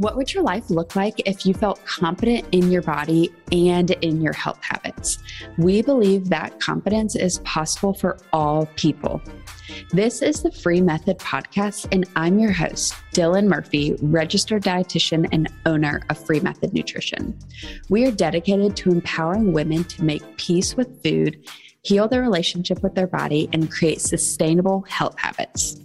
What would your life look like if you felt confident in your body and in your health habits? We believe that confidence is possible for all people. This is the Free Method Podcast, and I'm your host, Dylan Murphy, registered dietitian and owner of Free Method Nutrition. We are dedicated to empowering women to make peace with food, heal their relationship with their body, and create sustainable health habits.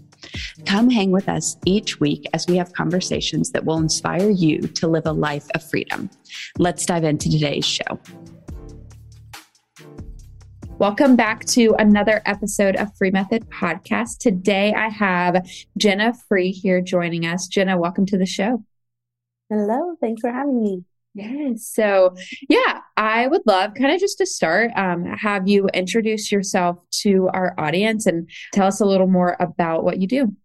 Come hang with us each week as we have conversations that will inspire you to live a life of freedom. Let's dive into today's show. Welcome back to another episode of Free Method Podcast. Today I have Jenna Free here joining us. Jenna, welcome to the show. Hello, thanks for having me. Yes. So, yeah, I would love kind of just to start, um, have you introduce yourself to our audience and tell us a little more about what you do.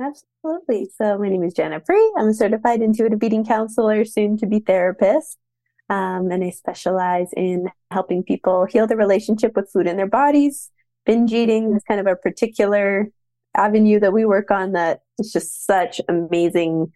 Absolutely. So, my name is Jenna Free. I'm a certified intuitive eating counselor, soon to be therapist. Um, and I specialize in helping people heal the relationship with food in their bodies. Binge eating is kind of a particular avenue that we work on that is just such amazing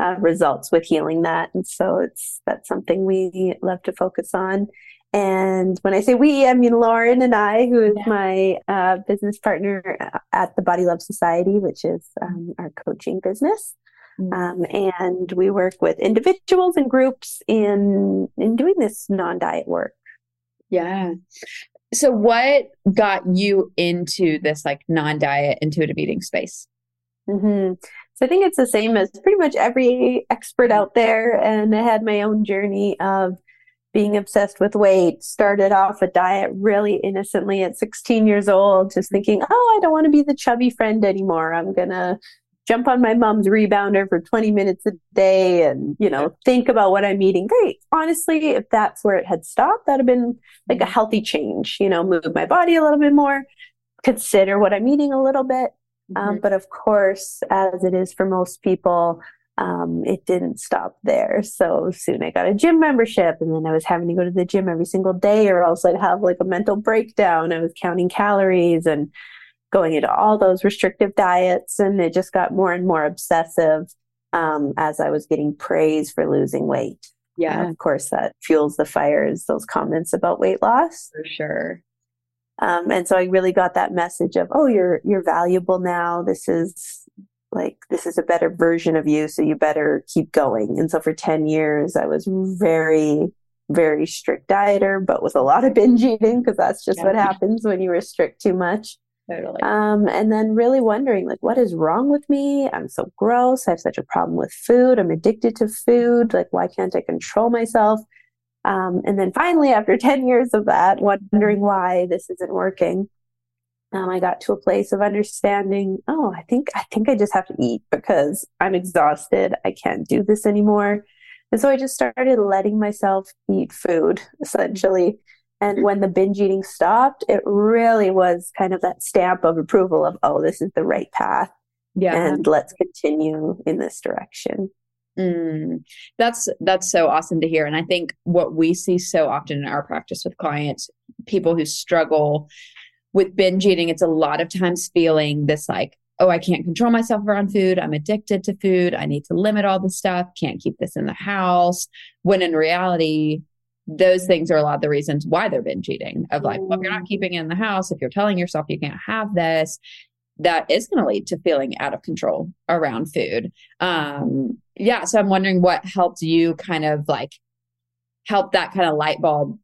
uh, results with healing that. And so it's that's something we love to focus on. And when I say we, I mean Lauren and I, who is my uh, business partner at the Body Love Society, which is um, our coaching business. Mm. Um, and we work with individuals and groups in in doing this non-diet work. Yeah. So, what got you into this like non-diet intuitive eating space? Mm-hmm. So I think it's the same as pretty much every expert out there. And I had my own journey of being obsessed with weight. Started off a diet really innocently at 16 years old, just thinking, oh, I don't want to be the chubby friend anymore. I'm going to jump on my mom's rebounder for 20 minutes a day and, you know, think about what I'm eating. Great. Honestly, if that's where it had stopped, that'd have been like a mm-hmm. healthy change, you know, move my body a little bit more, consider what I'm eating a little bit. Um, mm-hmm. but of course, as it is for most people, um, it didn't stop there. So soon I got a gym membership, and then I was having to go to the gym every single day, or else I'd have like a mental breakdown. I was counting calories and going into all those restrictive diets, and it just got more and more obsessive um, as I was getting praise for losing weight. Yeah. And of course, that fuels the fires, those comments about weight loss. For sure. Um, and so I really got that message of, oh, you're you're valuable now. This is like this is a better version of you, so you better keep going. And so for ten years, I was very very strict dieter, but with a lot of binge eating because that's just yeah. what happens when you restrict too much. Totally. Um, and then really wondering like, what is wrong with me? I'm so gross. I have such a problem with food. I'm addicted to food. Like, why can't I control myself? Um, and then finally, after 10 years of that, wondering why this isn't working, um, I got to a place of understanding, oh, I think, I think I just have to eat because I'm exhausted. I can't do this anymore. And so I just started letting myself eat food essentially. And when the binge eating stopped, it really was kind of that stamp of approval of, oh, this is the right path. Yeah. And let's continue in this direction. Mm, that's that's so awesome to hear. And I think what we see so often in our practice with clients, people who struggle with binge eating, it's a lot of times feeling this like, oh, I can't control myself around food. I'm addicted to food. I need to limit all the stuff. Can't keep this in the house. When in reality, those things are a lot of the reasons why they're binge eating of like, well, if you're not mm. keeping it in the house, if you're telling yourself you can't have this, that is going to lead to feeling out of control around food. Um, yeah. So I'm wondering what helped you kind of like help that kind of light bulb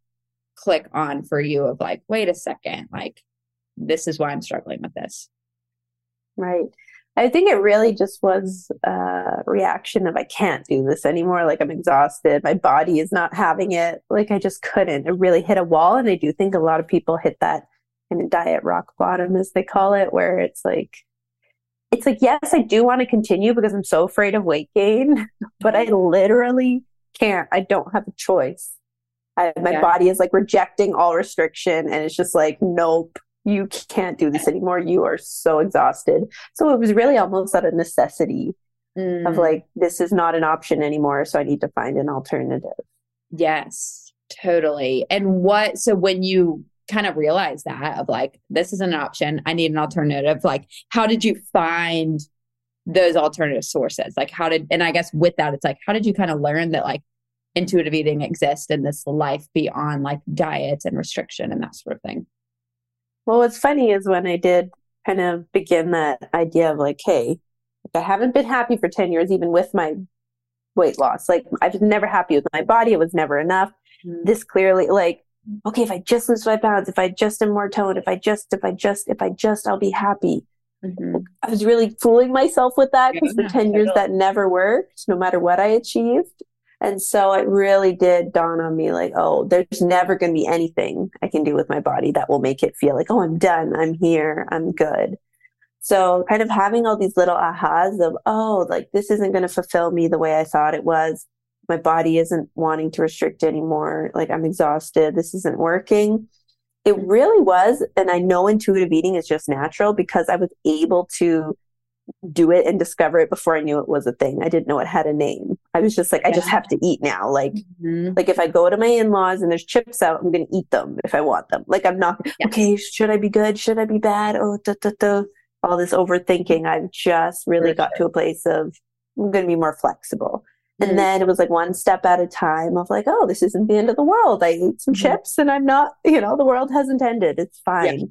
click on for you of like, wait a second, like this is why I'm struggling with this. Right. I think it really just was a reaction of I can't do this anymore. Like I'm exhausted. My body is not having it. Like I just couldn't. It really hit a wall. And I do think a lot of people hit that kind of diet rock bottom as they call it where it's like it's like yes i do want to continue because i'm so afraid of weight gain but i literally can't i don't have a choice. I, my yeah. body is like rejecting all restriction and it's just like nope you can't do this anymore. You are so exhausted. So it was really almost out of necessity mm. of like this is not an option anymore so i need to find an alternative. Yes totally. And what so when you kind of realize that of like this is an option i need an alternative like how did you find those alternative sources? Like, how did, and I guess with that, it's like, how did you kind of learn that like intuitive eating exists in this life beyond like diets and restriction and that sort of thing? Well, what's funny is when I did kind of begin that idea of like, hey, I haven't been happy for 10 years, even with my weight loss. Like, I was never happy with my body. It was never enough. Mm-hmm. This clearly, like, okay, if I just lose five pounds, if I just am more toned, if I just, if I just, if I just, I'll be happy. Mm-hmm. I was really fooling myself with that because yeah, for 10 years that never worked, no matter what I achieved. And so it really did dawn on me like, oh, there's never going to be anything I can do with my body that will make it feel like, oh, I'm done. I'm here. I'm good. So kind of having all these little ahas of, oh, like this isn't going to fulfill me the way I thought it was. My body isn't wanting to restrict anymore. Like I'm exhausted. This isn't working. It really was. And I know intuitive eating is just natural because I was able to do it and discover it before I knew it was a thing. I didn't know it had a name. I was just like, yeah. I just have to eat now. Like, mm-hmm. like if I go to my in-laws and there's chips out, I'm going to eat them if I want them. Like I'm not, yeah. okay, should I be good? Should I be bad? Oh, da, da, da. all this overthinking. I've just really got to a place of I'm going to be more flexible. And mm-hmm. then it was like one step at a time of like, oh, this isn't the end of the world. I ate some mm-hmm. chips and I'm not, you know, the world hasn't ended. It's fine. Yeah.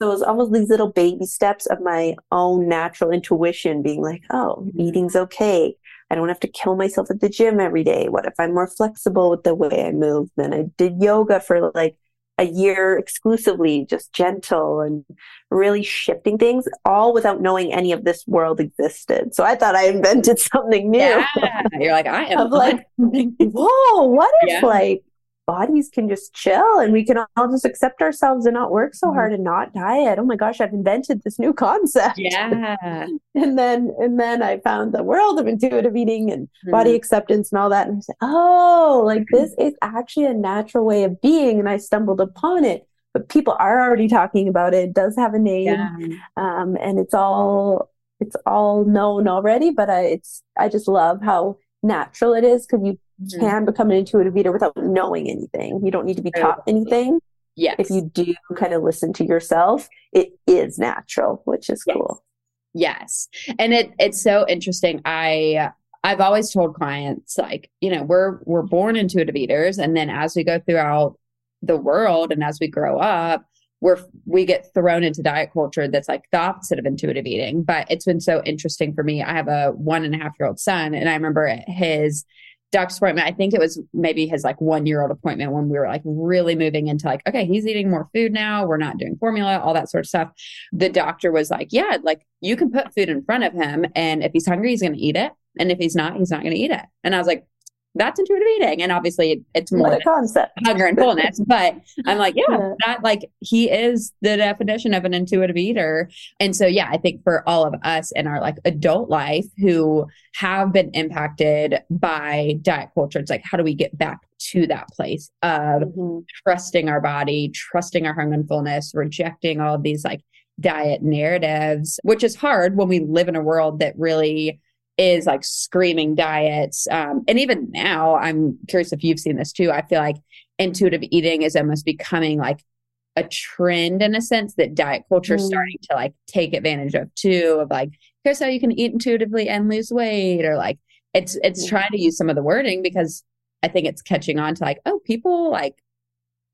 So it was almost these little baby steps of my own natural intuition being like, oh, mm-hmm. eating's okay. I don't have to kill myself at the gym every day. What if I'm more flexible with the way I move? Then I did yoga for like a year exclusively, just gentle and really shifting things, all without knowing any of this world existed. So I thought I invented something new. Yeah, you're like, I am like, whoa, what if yeah. like bodies can just chill and we can all just accept ourselves and not work so mm-hmm. hard and not diet. Oh my gosh, I've invented this new concept. Yeah. and then and then I found the world of intuitive eating and mm-hmm. body acceptance and all that. And I said, oh, like mm-hmm. this is actually a natural way of being. And I stumbled upon it. But people are already talking about it. It does have a name. Yeah. Um, and it's all it's all known already, but I, it's I just love how natural it is because you mm-hmm. can become an intuitive eater without knowing anything. You don't need to be taught anything. Yes. If you do kind of listen to yourself, it is natural, which is yes. cool. Yes. And it it's so interesting. I I've always told clients like, you know, we're we're born intuitive eaters and then as we go throughout the world and as we grow up, we're we get thrown into diet culture that's like the opposite of intuitive eating. But it's been so interesting for me. I have a one and a half year old son, and I remember his doctor's appointment. I think it was maybe his like one year old appointment when we were like really moving into like, okay, he's eating more food now. We're not doing formula, all that sort of stuff. The doctor was like, yeah, like you can put food in front of him. And if he's hungry, he's going to eat it. And if he's not, he's not going to eat it. And I was like, that's intuitive eating. And obviously it's more a concept. hunger and fullness. but I'm like, yeah, yeah, that like he is the definition of an intuitive eater. And so yeah, I think for all of us in our like adult life who have been impacted by diet culture, it's like, how do we get back to that place of mm-hmm. trusting our body, trusting our hunger and fullness, rejecting all of these like diet narratives, which is hard when we live in a world that really is like screaming diets. Um, and even now, I'm curious if you've seen this too. I feel like intuitive eating is almost becoming like a trend in a sense that diet culture is mm. starting to like take advantage of too of like here's how you can eat intuitively and lose weight or like it's it's trying to use some of the wording because i think it's catching on to like oh people like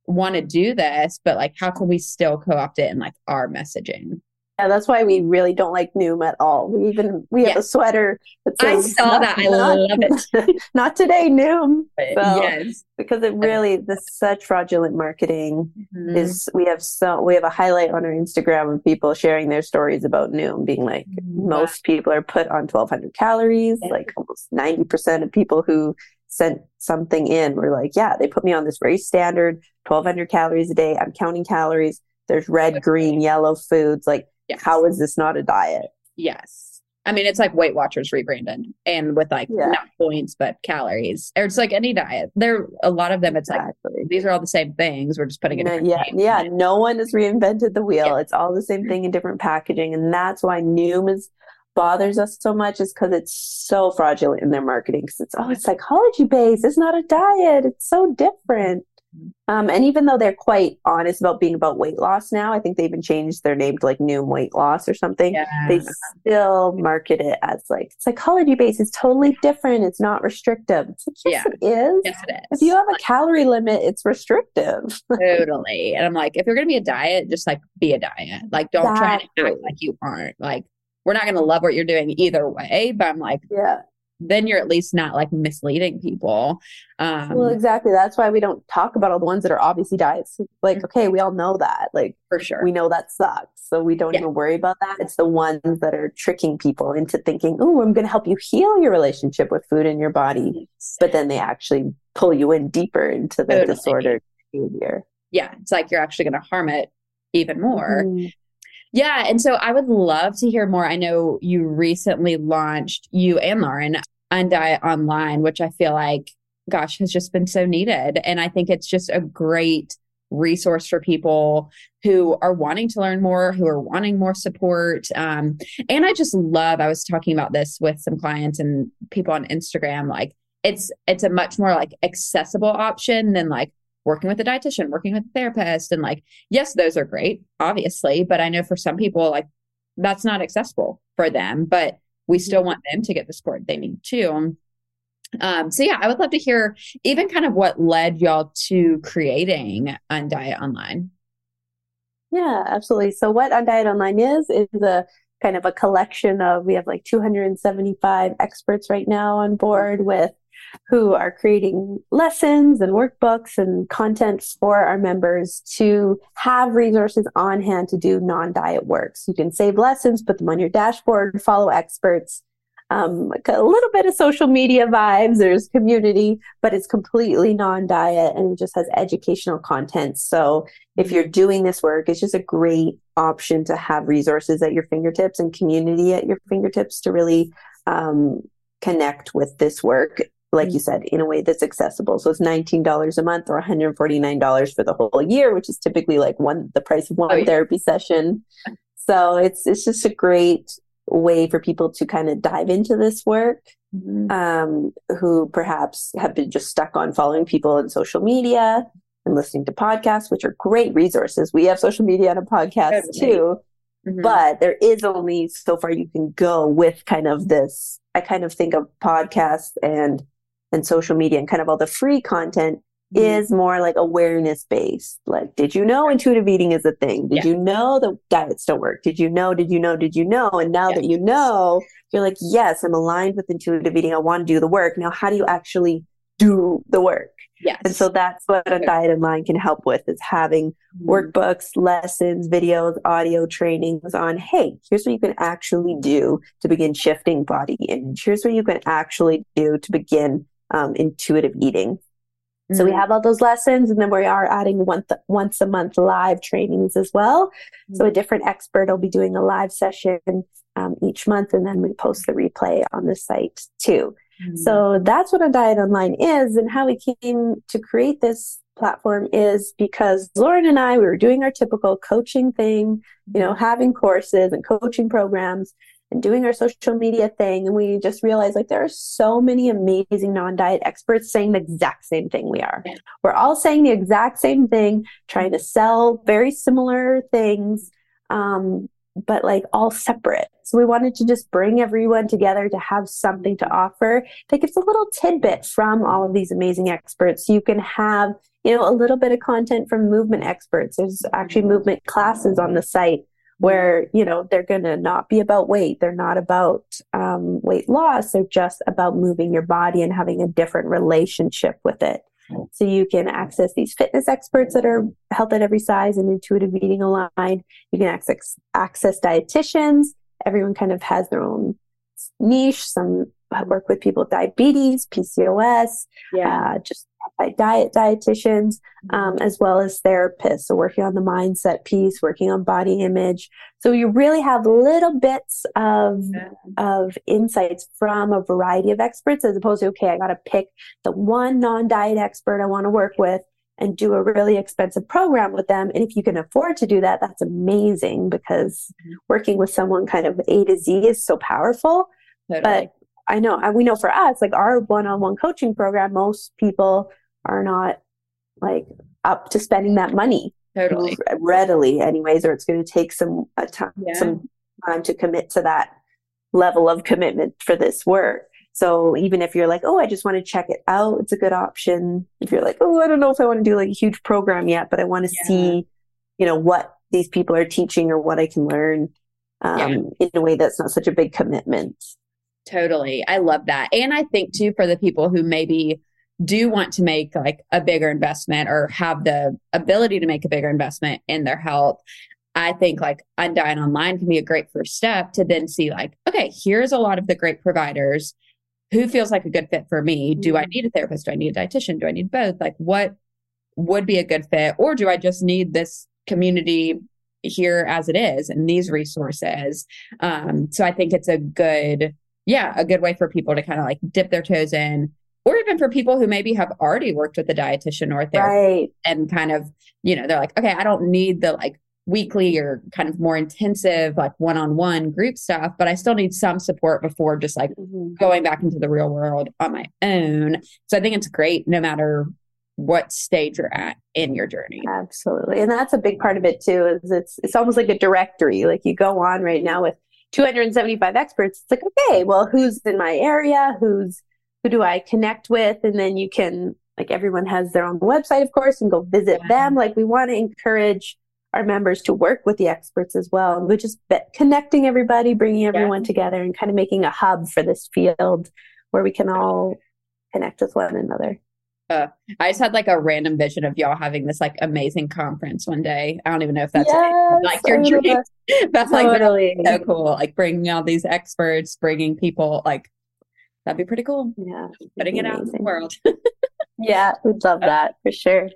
want to do this but like how can we still co-opt it in like our messaging yeah, that's why we really don't like Noom at all. We even we have a sweater that says, I saw that. I not, love it. not today, Noom. So, yes, because it really this such fraudulent marketing mm-hmm. is. We have so we have a highlight on our Instagram of people sharing their stories about Noom, being like mm-hmm. most people are put on 1,200 calories. Like almost 90 percent of people who sent something in were like, yeah, they put me on this very standard 1,200 calories a day. I'm counting calories. There's red, green, yellow foods like Yes. How is this not a diet? Yes. I mean, it's like Weight Watchers rebranded and with like yeah. not points, but calories. Or it's like any diet. There, a lot of them, it's exactly. like these are all the same things. We're just putting it. yeah, yeah. No one has reinvented the wheel. Yeah. It's all the same thing in different packaging, and that's why Noom is bothers us so much is because it's so fraudulent in their marketing. Because it's oh, it's psychology based. It's not a diet. It's so different. Um, and even though they're quite honest about being about weight loss now, I think they even changed their name to like Noom Weight Loss or something. Yeah. They still market it as like psychology based. It's totally different. It's not restrictive. It's like, yes, it is. Yes, it If you have a calorie limit, it's restrictive. totally. And I'm like, if you're gonna be a diet, just like be a diet. Like don't try to act like you aren't. Like we're not gonna love what you're doing either way. But I'm like, yeah. Then you're at least not like misleading people. Um Well, exactly. That's why we don't talk about all the ones that are obviously diets. Like, Mhm. okay, we all know that. Like, for sure. we know that sucks. So we don't Yeah. even worry about that. It's the ones that are tricking people into thinking, oh, I'm going to help you heal your relationship with food and your body. But then they actually pull you in deeper into the Totally. disordered behavior. yeah, it's like you're actually gonna harm it even more. Mhm. Yeah. And so I would love to hear more. I know you recently launched, you and Lauren, Undiet Online, which I feel like, gosh, has just been so needed. And I think it's just a great resource for people who are wanting to learn more, who are wanting more support. Um, and I just love, I was talking about this with some clients and people on Instagram, like it's it's a much more like accessible option than like working with a dietitian, working with a therapist, and like yes, those are great, obviously, but I know for some people, like that's not accessible for them, but we still want them to get the support they need too. Um, so yeah, I would love to hear even kind of what led y'all to creating Undiet Online. Yeah, absolutely. So what Undiet Online is is a kind of a collection of we have like 275 experts right now on board with who are creating lessons and workbooks and content for our members to have resources on hand to do non-diet work. So you can save lessons, put them on your dashboard, follow experts. Um, a little bit of social media vibes. There's community, but it's completely non-diet and it just has educational content. So if you're doing this work, it's just a great option to have resources at your fingertips and community at your fingertips to really um, connect with this work, like you said, in a way that's accessible. So it's $19 a month or $149 for the whole year, which is typically like one the price of one Oh, yeah. therapy session. So it's it's just a great way for people to kind of dive into this work um, who perhaps have been just stuck on following people on social media and listening to podcasts, which are great resources. We have social media and a podcast Totally. too, Mhm. but there is only so far you can go with kind of this. I kind of think of podcasts and and social media and kind of all the free content Mhm. is more like awareness based. Like, did you know intuitive eating is a thing? Did Yeah. you know that diets don't work? Did you know? Did you know? Did you know? And now Yeah. that you know, you're like, yes, I'm aligned with intuitive eating. I want to do the work. Now, how do you actually do the work? yes. And so that's what Undiet Online can help with is having Mhm. workbooks, lessons, videos, audio trainings on, hey, here's what you can actually do to begin shifting body image. Here's what you can actually do to begin um, intuitive eating. So we Mhm. have all those lessons, and then we are adding once once a month live trainings as well. So a different expert will be doing a live session um, each month, and then we post the replay on the site too. Mhm. So that's what Undiet Online is, and how we came to create this platform is because Lauren and I we were doing our typical coaching thing, you know, having courses and coaching programs and doing our social media thing, and we just realized like there are so many amazing non-diet experts saying the exact same thing we are. We're all saying the exact same thing, trying to sell very similar things. Um, but like all separate. So we wanted to just bring everyone together to have something to offer that gives a little tidbit from all of these amazing experts. You can have, you know, a little bit of content from movement experts. There's actually movement classes on the site where, you know, they're going to not be about weight. They're not about um, weight loss. They're just about moving your body and having a different relationship with it. So you can access these fitness experts that are health at every size and intuitive eating aligned. You can access access dietitians. Everyone kind of has their own niche. Some work with people with diabetes, PCOS, yeah. uh, just by diet dietitians, um, as well as therapists. So working on the mindset piece, working on body image. So you really have little bits of Yeah. of insights from a variety of experts, as opposed to okay, I got to pick the one non-diet expert I want to work with and do a really expensive program with them. And if you can afford to do that, that's amazing because Mhm. working with someone kind of A to Z is so powerful. Totally. But I know, and we know for us, like our one-on-one coaching program, most people are not like up to spending that money totally readily anyways or it's going to take some a time Yeah. some time to commit to that level of commitment for this work so even if you're like oh i just want to check it out it's a good option if you're like oh i don't know if i want to do like a huge program yet but i want to Yeah. see you know what these people are teaching or what i can learn um, Yeah. in a way that's not such a big commitment Totally. I love that. And I think too for the people who maybe do want to make like a bigger investment or have the ability to make a bigger investment in their health, I think like Undiet Online can be a great first step to then see like, okay, here's a lot of the great providers. Who feels like a good fit for me? Do I Mhm. need a therapist? Do I need a dietitian? Do I need both? Like what would be a good fit? Or do I just need this community here as it is and these resources? Um, so I think it's a good yeah, a good way for people to kind of like dip their toes in, or even for people who maybe have already worked with a dietitian or a therapist right and kind of, you know, they're like, okay, I don't need the like weekly or kind of more intensive, like one on one group stuff, but I still need some support before just like Mhm. going back into the real world on my own. So I think it's great no matter what stage you're at in your journey. Absolutely. And that's a big part of it too, is it's it's almost like a directory. Like you go on right now with 275 experts. It's like, okay, well, who's in my area? Who's who do I connect with? And then you can like everyone has their own website, of course, and go visit Yeah. them. Like we want to encourage our members to work with the experts as well. We're just connecting everybody, bringing everyone together and kind of making a hub for this field where we can all connect with one another. Uh, I just had like a random vision of y'all having this like amazing conference one day. I don't even know if that's Yes, like your dream. That's like Totally. so cool. Like bringing all these experts, bringing people like that'd be pretty cool. Yeah. Putting it out in the world. Yeah, we'd love uh, that for sure.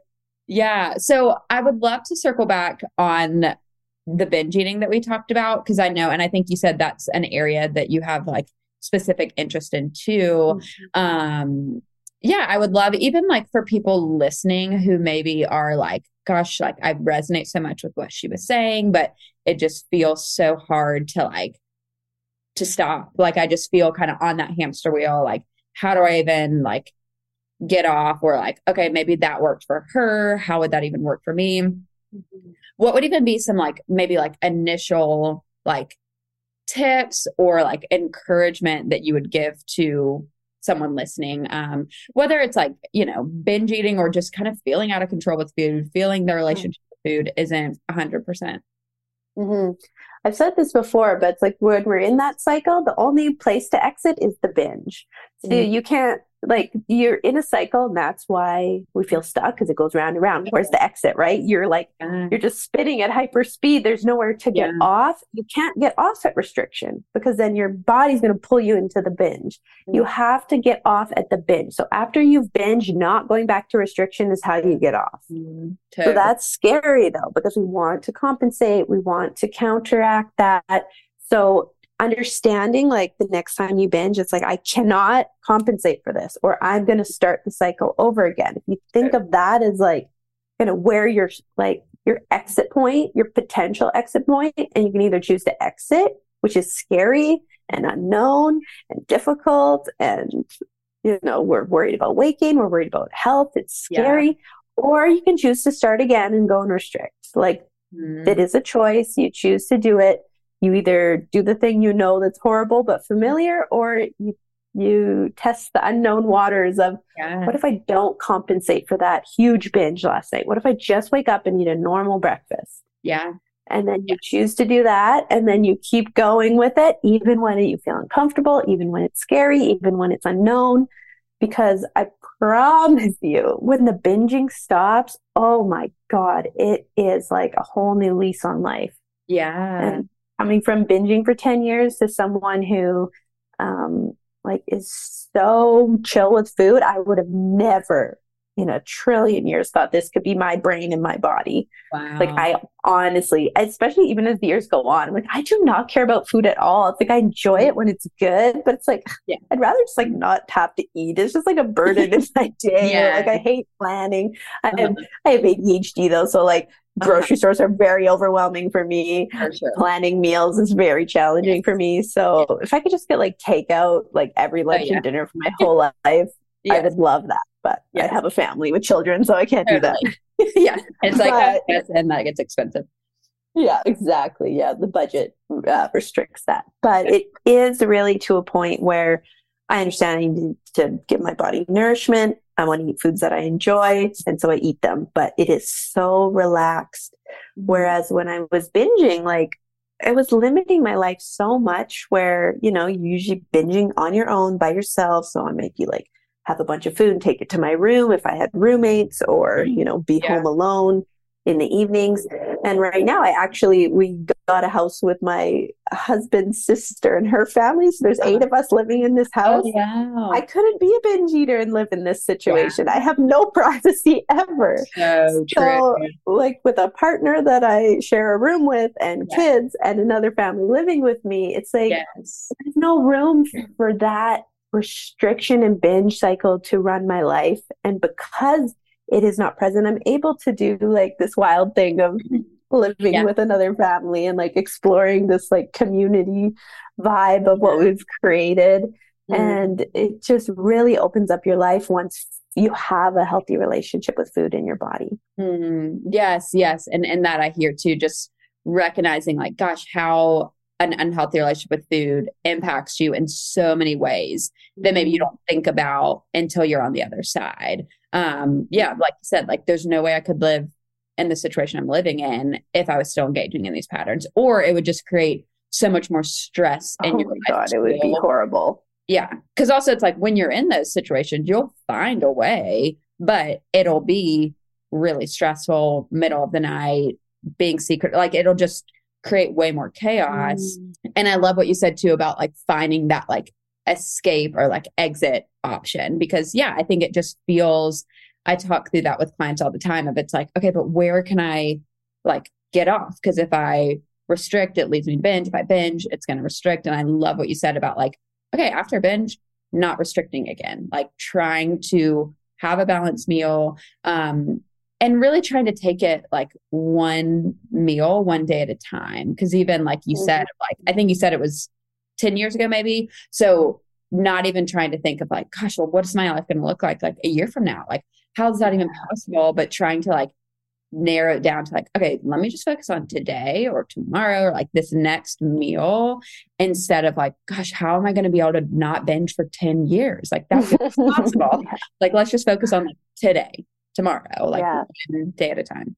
Yeah. So I would love to circle back on the binge eating that we talked about because I know, and I think you said that's an area that you have like specific interest in too. Mm-hmm. Um, yeah, I would love even like for people listening who maybe are like, gosh, like I resonate so much with what she was saying, but it just feels so hard to like to stop. Like I just feel kind of on that hamster wheel. Like, how do I even like get off? Or like, okay, maybe that worked for her. How would that even work for me? Mm-hmm. What would even be some like maybe like initial like tips or like encouragement that you would give to someone listening um whether it's like you know binge eating or just kind of feeling out of control with food feeling their relationship with food isn't 100% mm-hmm. I've said this before, but it's like when we're in that cycle, the only place to exit is the binge. So Mhm. you can't like you're in a cycle, and that's why we feel stuck because it goes round and round. Where's the exit, right? You're like Uh, you're just spinning at hyper speed. There's nowhere to get Yeah. off. You can't get off at restriction because then your body's going to pull you into the binge. You have to get off at the binge. So after you've binge, not going back to restriction is how you get off. mm, So that's scary though, because we want to compensate, we want to counteract that. So understanding like the next time you binge, it's like, I cannot compensate for this, or I'm going to start the cycle over again. If you think of that as like, kind of where your like your exit point, your potential exit point, and you can either choose to exit, which is scary and unknown and difficult, and you know we're worried about waking, we're worried about health. It's Yeah. scary, or you can choose to start again and go and restrict. Like Mm, it is a choice. You choose to do it. You either do the thing you know that's horrible but familiar, or you you test the unknown waters of yeah. what if I don't compensate for that huge binge last night? What if I just wake up and eat a normal breakfast? yeah And then you choose to do that, and then you keep going with it, even when you feel uncomfortable, even when it's scary, even when it's unknown. Because I promise you, when the binging stops, oh my God, it is like a whole new lease on life. yeah And coming from binging for 10 years to someone who, um, like is so chill with food, I would have never in a trillion years thought this could be my brain and my body. wow Like I honestly, especially even as the years go on, like I do not care about food at all. It's like I enjoy it when it's good, but it's like Yeah. I'd rather just like not have to eat. It's just like a burden in my day. Yeah. Like I hate planning. I Uh-huh. have I have ADHD though, so like grocery stores are very overwhelming for me. for sure Planning meals is very challenging for me. So if I could just get like takeout like every lunch Oh, yeah. and dinner for my whole life, I would love that. But I have a family with children, so I can't totally. do that. yeah, it's like but, and that gets expensive. Yeah, exactly. Yeah, the budget uh, restricts that, but it is really to a point where I understand I need to give my body nourishment. I want to eat foods that I enjoy, and so I eat them. But it is so relaxed. Mm-hmm. Whereas when I was binging, like it was limiting my life so much where, you know, you usually binging on your own by yourself. So I might be like, have a bunch of food and take it to my room if I had roommates or, you know, be yeah. home alone in the evenings. And right now, I actually, we got a house with my husband's sister and her family. So there's eight of us living in this oh, house. Oh, wow. I couldn't be a binge eater and live in this situation. Yeah. I have no privacy ever. So, so, like with a partner that I share a room with and yeah. kids and another family living with me, it's like yes. there's no room for that restriction and binge cycle to run my life. And because it is not present, I'm able to do like this wild thing of living yeah. with another family and like exploring this like community vibe of what we've created. Mm. And it just really opens up your life once you have a healthy relationship with food in your body. Mm. Yes, yes. And and that I hear too, just recognizing like, gosh, how an unhealthy relationship with food impacts you in so many ways that maybe you mm-hmm. don't think about until you're on the other side. Um, yeah, like you said, like there's no way I could live in the situation I'm living in if I was still engaging in these patterns, or it would just create so much more stress in oh your life. God, it would be horrible. Yeah. Cause also it's like when you're in those situations, you'll find a way, but it'll be really stressful, middle of the night, being secret. Like it'll just create way more chaos. Mm. And I love what you said too about like finding that like escape or like exit option because yeah, I think it just feels I talk through that with clients all the time of it's like, okay, but where can I like get off? Because if I restrict, it leads me to binge. If I binge, it's going to restrict. And I love what you said about like, okay, after binge, not restricting again, like trying to have a balanced meal. Um, and really trying to take it like one meal one day at a time because even like you mm-hmm. said like i think you said it was 10 years ago maybe. So not even trying to think of like gosh well what's my life going to look like like a year from now? Like how is that even possible? But trying to like narrow it down to like okay let me just focus on today or tomorrow or like this next meal instead of like gosh how am i going to be able to not binge for 10 years? Like that's impossible. Like let's just focus on like today tomorrow, like yeah. day at a time.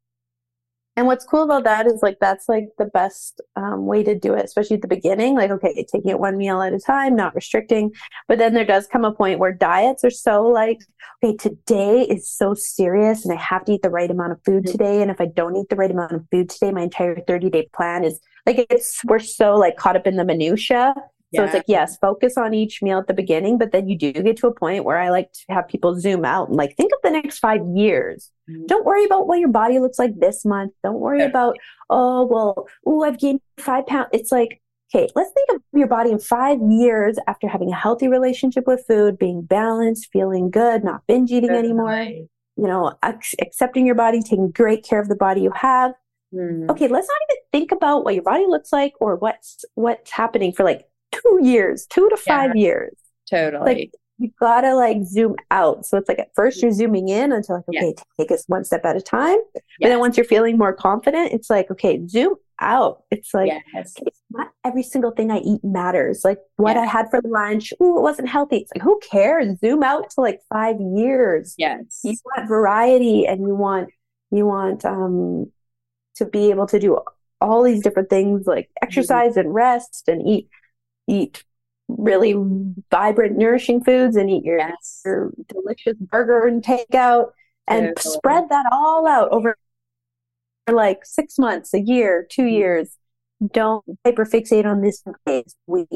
And what's cool about that is like that's like the best um, way to do it, especially at the beginning. Like, okay, taking it one meal at a time, not restricting. But then there does come a point where diets are so like, okay, today is so serious and I have to eat the right amount of food mm-hmm. today. And if I don't eat the right amount of food today, my entire 30 day plan is like, it's, we're so like caught up in the minutia so it's like, yes, focus on each meal at the beginning, but then you do get to a point where I like to have people zoom out and like think of the next five years. Mm-hmm. Don't worry about what your body looks like this month. Don't worry yeah. about, oh, well, oh, I've gained five pounds. It's like, okay, let's think of your body in five years after having a healthy relationship with food, being balanced, feeling good, not binge eating Definitely. anymore, you know, ac- accepting your body, taking great care of the body you have. Mm. Okay, let's not even think about what your body looks like or what's what's happening for like two years, two to five yeah, years. Totally. Like you gotta like zoom out. So it's like at first you're zooming in until like, okay, yeah. take us one step at a time. Yes. And then once you're feeling more confident, it's like, okay, zoom out. It's like yes. okay, not every single thing I eat matters. Like what yes. I had for lunch, ooh, it wasn't healthy. It's like, who cares? Zoom out to like five years. Yes. You want variety and you want you want um to be able to do all these different things like mm-hmm. exercise mm-hmm. and rest and eat eat really vibrant, nourishing foods and eat your, yes. your delicious burger and takeout and spread that all out over like six months, a year, two mm-hmm. years. Don't hyperfixate on this phase. We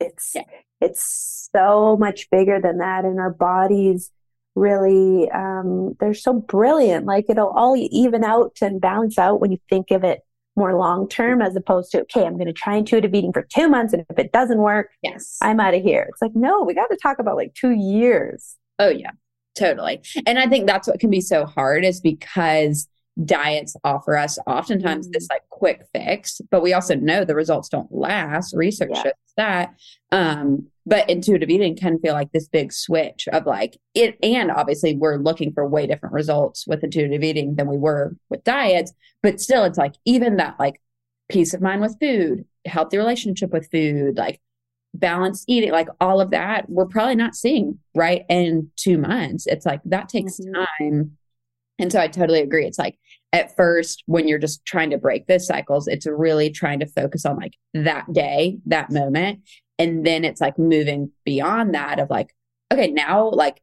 it's yeah. it's so much bigger than that, and our bodies really um, they're so brilliant. Like it'll all even out and balance out when you think of it more long term as opposed to okay i'm going to try intuitive eating for two months and if it doesn't work yes. I'm out of here. It's like no we got to talk about like two years. Oh yeah. Totally. And i think that's what can be so hard is because diets offer us oftentimes this Mm. like quick fix, but we also know the results don't last. Research Yeah. shows that. Um, but intuitive eating can feel like this big switch of like it, and obviously we're looking for way different results with intuitive eating than we were with diets. But still, it's like even that like peace of mind with food, healthy relationship with food, like balanced eating, like all of that, we're probably not seeing right in two months. It's like that takes Mhm. time. And so I totally agree. It's like at first, when you're just trying to break those cycles, it's really trying to focus on like that day, that moment. And then it's like moving beyond that of like, okay, now like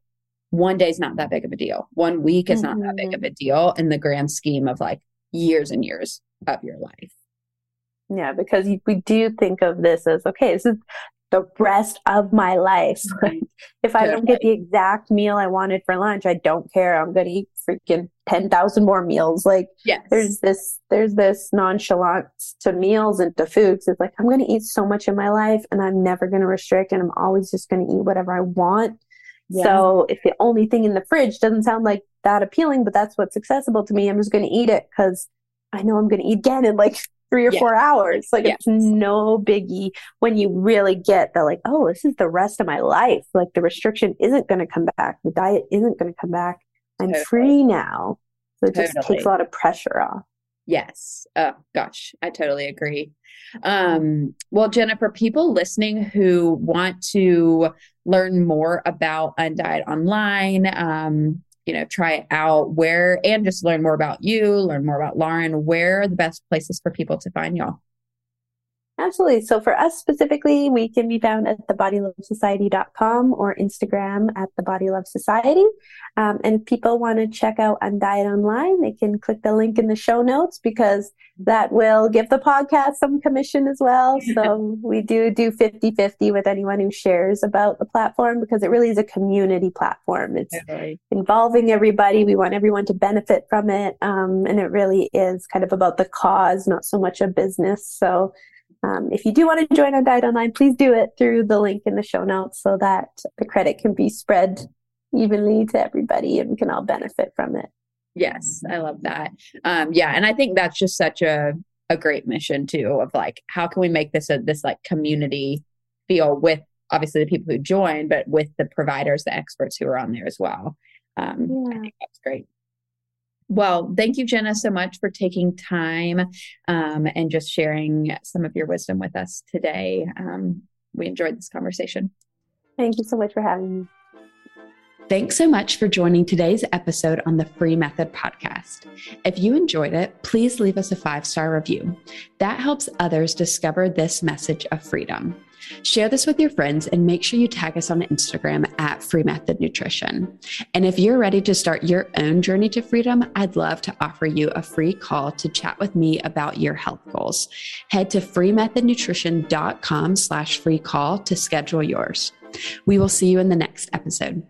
one day's not that big of a deal. One week is not that big of mm-hmm. a deal in the grand scheme of like years and years of your life. Yeah, because we do think of this as okay, this is the rest of my life. Like, if I don't get the exact meal I wanted for lunch, I don't care. I'm going to eat freaking 10,000 more meals. Like, Yes. there's this there's this nonchalance to meals and to foods. It's like I'm going to eat so much in my life and I'm never going to restrict and I'm always just going to eat whatever I want. Yeah. So if the only thing in the fridge doesn't sound like that appealing, but that's what's accessible to me, I'm just going to eat it because I know I'm going to eat again in like three or Yes. four hours. Like Yes. it's no biggie when you really get the like, oh, this is the rest of my life. Like the restriction isn't going to come back. The diet isn't going to come back. I'm Totally. free now. So it just takes a lot of pressure off. Yes. Oh gosh, I totally agree. Um, well, Jennifer, people listening who want to learn more about Undiet Online, um, you know, try it out where and just learn more about you, learn more about Lauren, where are the best places for people to find y'all? Absolutely. So for us specifically, we can be found at thebodylovesociety.com or Instagram at the Body Love Society. Um, and people want to check out Undiet Online, they can click the link in the show notes because that will give the podcast some commission as well. So we do do 50-50 with anyone who shares about the platform because it really is a community platform. It's Totally. involving everybody. We want everyone to benefit from it. Um, and it really is kind of about the cause, not so much a business. So um, if you do want to join Undiet Online, please do it through the link in the show notes so that the credit can be spread evenly to everybody and we can all benefit from it. Yes, I love that. Um, yeah, and I think that's just such a a great mission too of like how can we make this a this like community feel with obviously the people who join, but with the providers, the experts who are on there as well. Um, I Yeah. think that's great. Well, thank you, Jenna, so much for taking time um, and just sharing some of your wisdom with us today. Um, we enjoyed this conversation. Thank you so much for having me. Thanks so much for joining today's episode on the Free Method podcast. If you enjoyed it, please leave us a five star review. That helps others discover this message of freedom. Share this with your friends and make sure you tag us on Instagram at Free Method Nutrition. And if you're ready to start your own journey to freedom, I'd love to offer you a free call to chat with me about your health goals. Head to freemethodnutrition.com slash free call to schedule yours. We will see you in the next episode.